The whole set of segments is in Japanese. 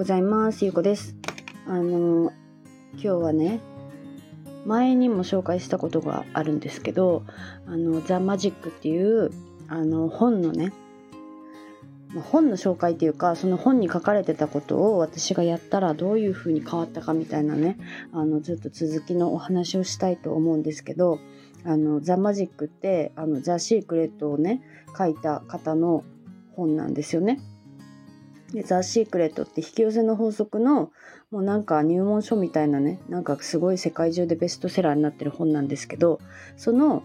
ございますゆうこですあの今日はね前にも紹介したことがあるんですけどあのザ・マジックっていうあの本のね本の紹介っていうかその本に書かれてたことを私がやったらどういう風に変わったかみたいなねあのずっと続きのお話をしたいと思うんですけどあのザ・マジックってあのザ・シークレットをね書いた方の本なんですよね。でザ・シークレットって引き寄せの法則のもうなんか入門書みたいなねなんかすごい世界中でベストセラーになってる本なんですけどその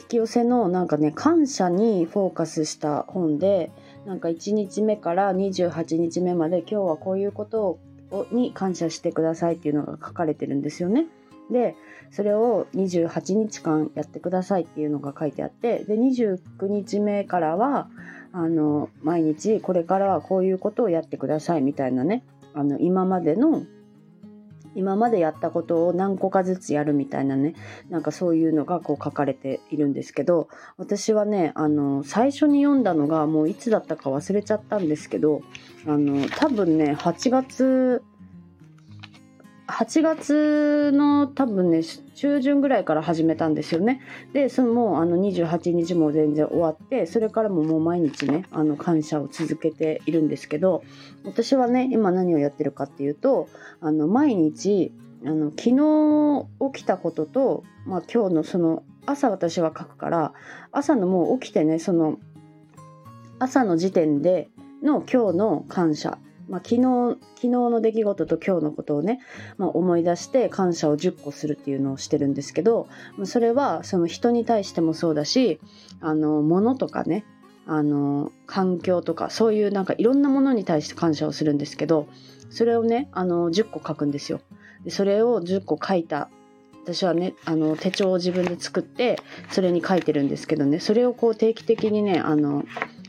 引き寄せのなんかね感謝にフォーカスした本でなんか1日目から28日目まで今日はこういうことをに感謝してくださいっていうのが書かれてるんですよね。でそれを28日間やってくださいっていうのが書いてあってで29日目からはあの毎日これからはこういうことをやってくださいみたいなねあの今までの今までやったことを何個かずつやるみたいなねなんかそういうのがこう書かれているんですけど私はねあの最初に読んだのがもういつだったか忘れちゃったんですけどあの多分ね8月8月の多分ね中旬ぐらいから始めたんですよね。でそのもうあの28日も全然終わってそれからももう毎日ねあの感謝を続けているんですけど私はね今何をやってるかっていうとあの毎日あの昨日起きたことと、まあ、今日のその朝私は書くから朝のもう起きてねその朝の時点での今日の感謝まあ、昨日昨日の出来事と今日のことをね、まあ、思い出して感謝を10個するっていうのをしてるんですけどそれはその人に対してもそうだしあの物とかねあの環境とかそういうなんかいろんなものに対して感謝をするんですけどそれをねあの10個書くんですよ。でそれを10個書いた私はねあの手帳を自分で作ってそれに書いてるんですけどねそれをこう定期的にねあの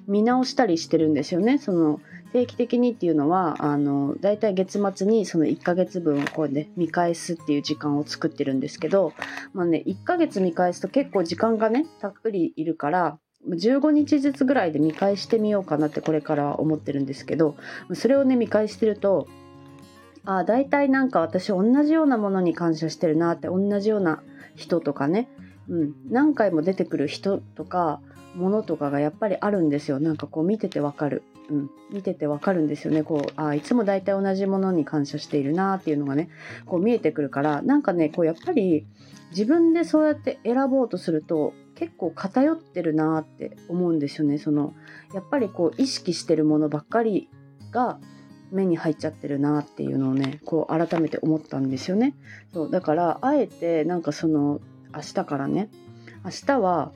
見直したりしてるんですよねその定期的にっていうのはあのだいたい月末にその1ヶ月分をこうね見返すっていう時間を作ってるんですけど、まあね、1ヶ月見返すと結構時間がねたっぷりいるから15日ずつぐらいで見返してみようかなってこれから思ってるんですけどそれをね見返してるとあ大体なんか私同じようなものに感謝してるなって同じような人とかね、うん、何回も出てくる人とかものとかがやっぱりあるんですよ。なんかこう見ててわかる。うん、見ててわかるんですよね。こうあいつも大体同じものに感謝しているなっていうのがねこう見えてくるからなんかねこうやっぱり自分でそうやって選ぼうとすると結構偏ってるなって思うんですよね。そのやっぱりこう意識してるものばっかりが目に入っちゃってるなっていうのをねこう改めて思ったんですよね。そうだからあえてなんかその明日からね明日は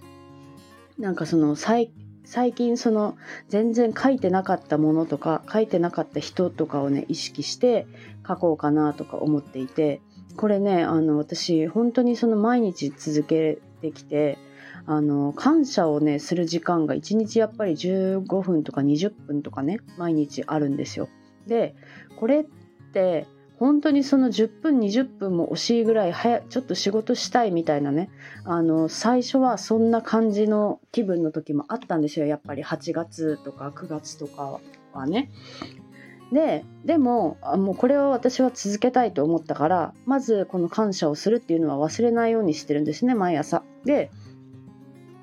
なんかその最最近その全然書いてなかったものとか書いてなかった人とかをね意識して書こうかなとか思っていてこれねあの私本当にその毎日続けてきてあの感謝をねする時間が1日やっぱり15分とか20分とかね毎日あるんですよ。でこれって本当にその10分20分も惜しいぐらい早ちょっと仕事したいみたいなねあの最初はそんな感じの気分の時もあったんですよやっぱり8月とか9月とかはね。ででももうこれは私は続けたいと思ったからまずこの感謝をするっていうのは忘れないようにしてるんですね毎朝。で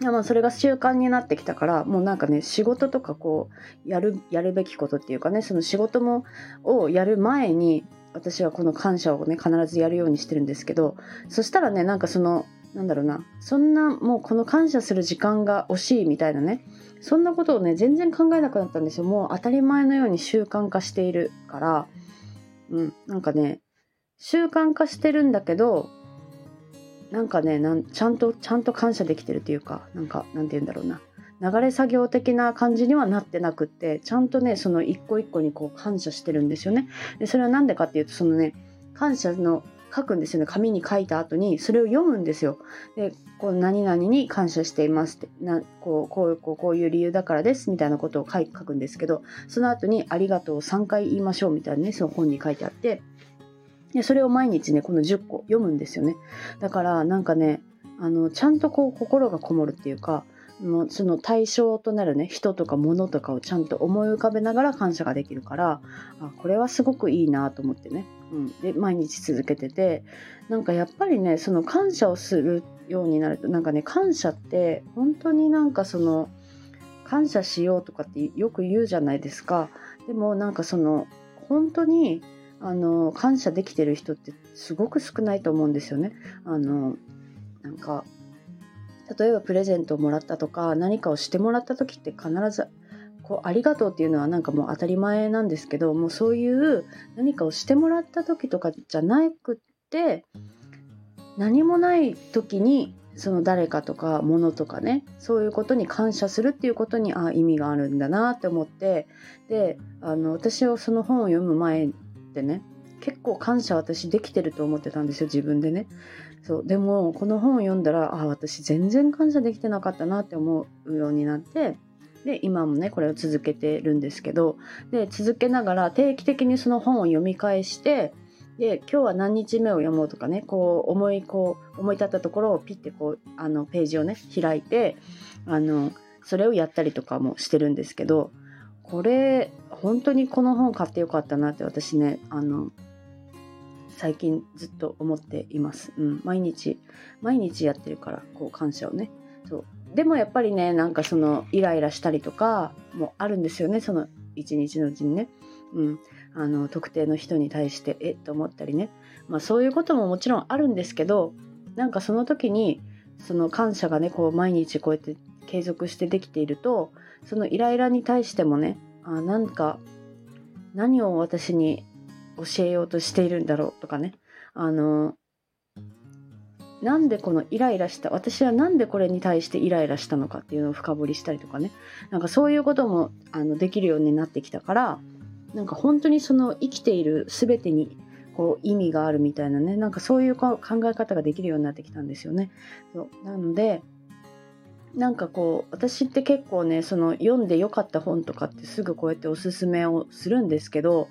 まあそれが習慣になってきたからもうなんかね仕事とかこうやるやるべきことっていうかねその仕事もをやる前に私はこの感謝をね必ずやるようにしてるんですけどそしたらねなんかそのなんだろうなそんなもうこの感謝する時間が惜しいみたいなねそんなことをね全然考えなくなったんですよ。もう当たり前のように習慣化しているからうんなんかね習慣化してるんだけどなんかねちゃんとちゃんと感謝できてるというかなんかなんて言うんだろうな。流れ作業的な感じにはなってなくってちゃんとねその一個一個にこう感謝してるんですよね。でそれは何でかっていうとそのね感謝の書くんですよね紙に書いた後にそれを読むんですよ。でこう何々に感謝していますってなこうこうこうこういう理由だからですみたいなことを書書くんですけどその後にありがとうを3回言いましょうみたいなねその本に書いてあってでそれを毎日ねこの10個読むんですよね。だからなんかねあのちゃんとこう心がこもるっていうかもうその対象となるね人とか物とかをちゃんと思い浮かべながら感謝ができるからあこれはすごくいいなと思ってね、うん、で毎日続けててなんかやっぱりねその感謝をするようになるとなんかね感謝って本当になんかその感謝しようとかってよく言うじゃないですか。でもなんかその本当にあの感謝できてる人ってすごく少ないと思うんですよね。あのなんか例えばプレゼントをもらったとか何かをしてもらった時って必ずこうありがとうっていうのはなんかもう当たり前なんですけどもうそういう何かをしてもらった時とかじゃなくって何もない時にその誰かとか物とかねそういうことに感謝するっていうことにあ意味があるんだなって思ってであの私はその本を読む前ってね結構感謝私できてると思ってたんですよ自分でね。そう。でもこの本を読んだらあ私全然感謝できてなかったなって思うようになってで今もねこれを続けてるんですけどで続けながら定期的にその本を読み返してで今日は何日目を読もうとかねこう思いこう思い立ったところをピッてこうあのページをね開いてあのそれをやったりとかもしてるんですけどこれ本当にこの本買ってよかったなって私ねあの最近ずっと思っています。うん、毎日、毎日やってるから、こう感謝をね。そう。でもやっぱりね、なんかそのイライラしたりとかもあるんですよね、その一日のうちにね。うん。あの、特定の人に対して、えっと思ったりね。まあそういうことももちろんあるんですけど、なんかその時に、その感謝がね、こう毎日こうやって継続してできていると、そのイライラに対してもね、あなんか何を私に教えようとしているんだろうとかね。あのなんでこのイライラした私は何でこれに対してイライラしたのかっていうのを深掘りしたりとかね。なんかそういうこともあのできるようになってきたからなんか本当にその生きている全てにこう意味があるみたいなね。なんかそういう考え方ができるようになってきたんですよね。そう。なのでなんかこう私って結構ねその読んでよかった本とかってすぐこうやっておすすめをするんですけど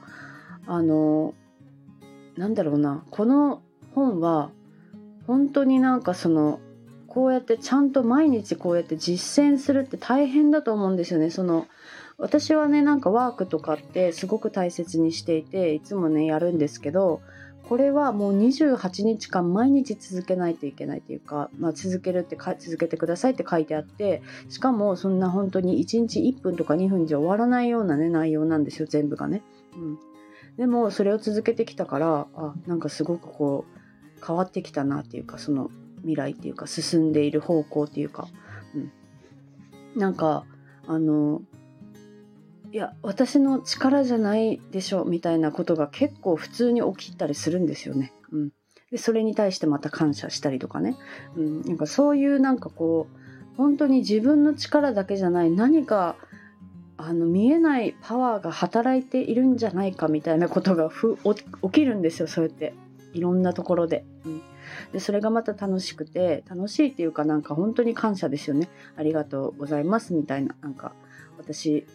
あのなんだろうなこの本は本当になんかそのこうやってちゃんと毎日こうやって実践するって大変だと思うんですよね。その私はねなんかワークとかってすごく大切にしていていつもねやるんですけどこれはもう28日間毎日続けないといけないというか、まあ、続けるって続けてくださいって書いてあってしかもそんな本当に1日1分とか2分じゃ終わらないようなね内容なんですよ全部がね。うん、でもそれを続けてきたからあなんかすごくこう変わってきたなっていうかその未来っていうか進んでいる方向っていうか、うん、なんかあのいや私の力じゃないでしょみたいなことが結構普通に起きたりするんですよね。うん、でそれに対してまた感謝したりとかね、うん、なんかそういうなんかこう本当に自分の力だけじゃない何かあの見えないパワーが働いているんじゃないかみたいなことがふ起きるんですよそうやって。いろんなところで,、うん、でそれがまた楽しくて楽しいっていうかなんか本当に感謝ですよね。ありがとうございますみたいななんか私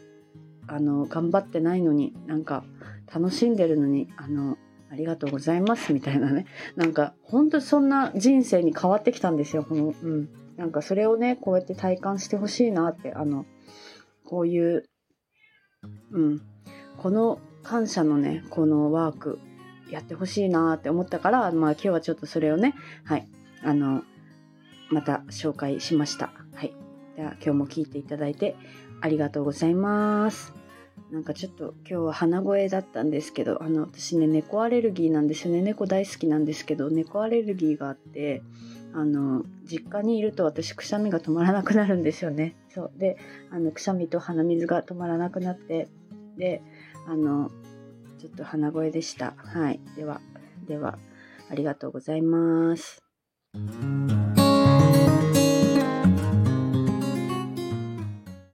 あの頑張ってないのになんか楽しんでるのにあのありがとうございますみたいなね。なんか本当そんな人生に変わってきたんですよこの、うん、なんかそれをねこうやって体感してほしいなってあのこういううん、この感謝のねこのワークやってほしいなって思ったからまあ今日はちょっとそれをねはい。あのまた紹介しました。はい。では今日も聞いていただいてありがとうございます。なんかちょっと今日は鼻声だったんですけどあの私ね猫アレルギーなんですよね。猫大好きなんですけど猫アレルギーがあってあの実家にいると私くしゃみが止まらなくなるんですよね。そう。であのくしゃみと鼻水が止まらなくなってであのちょっと鼻声でした。はい。ではではありがとうございます。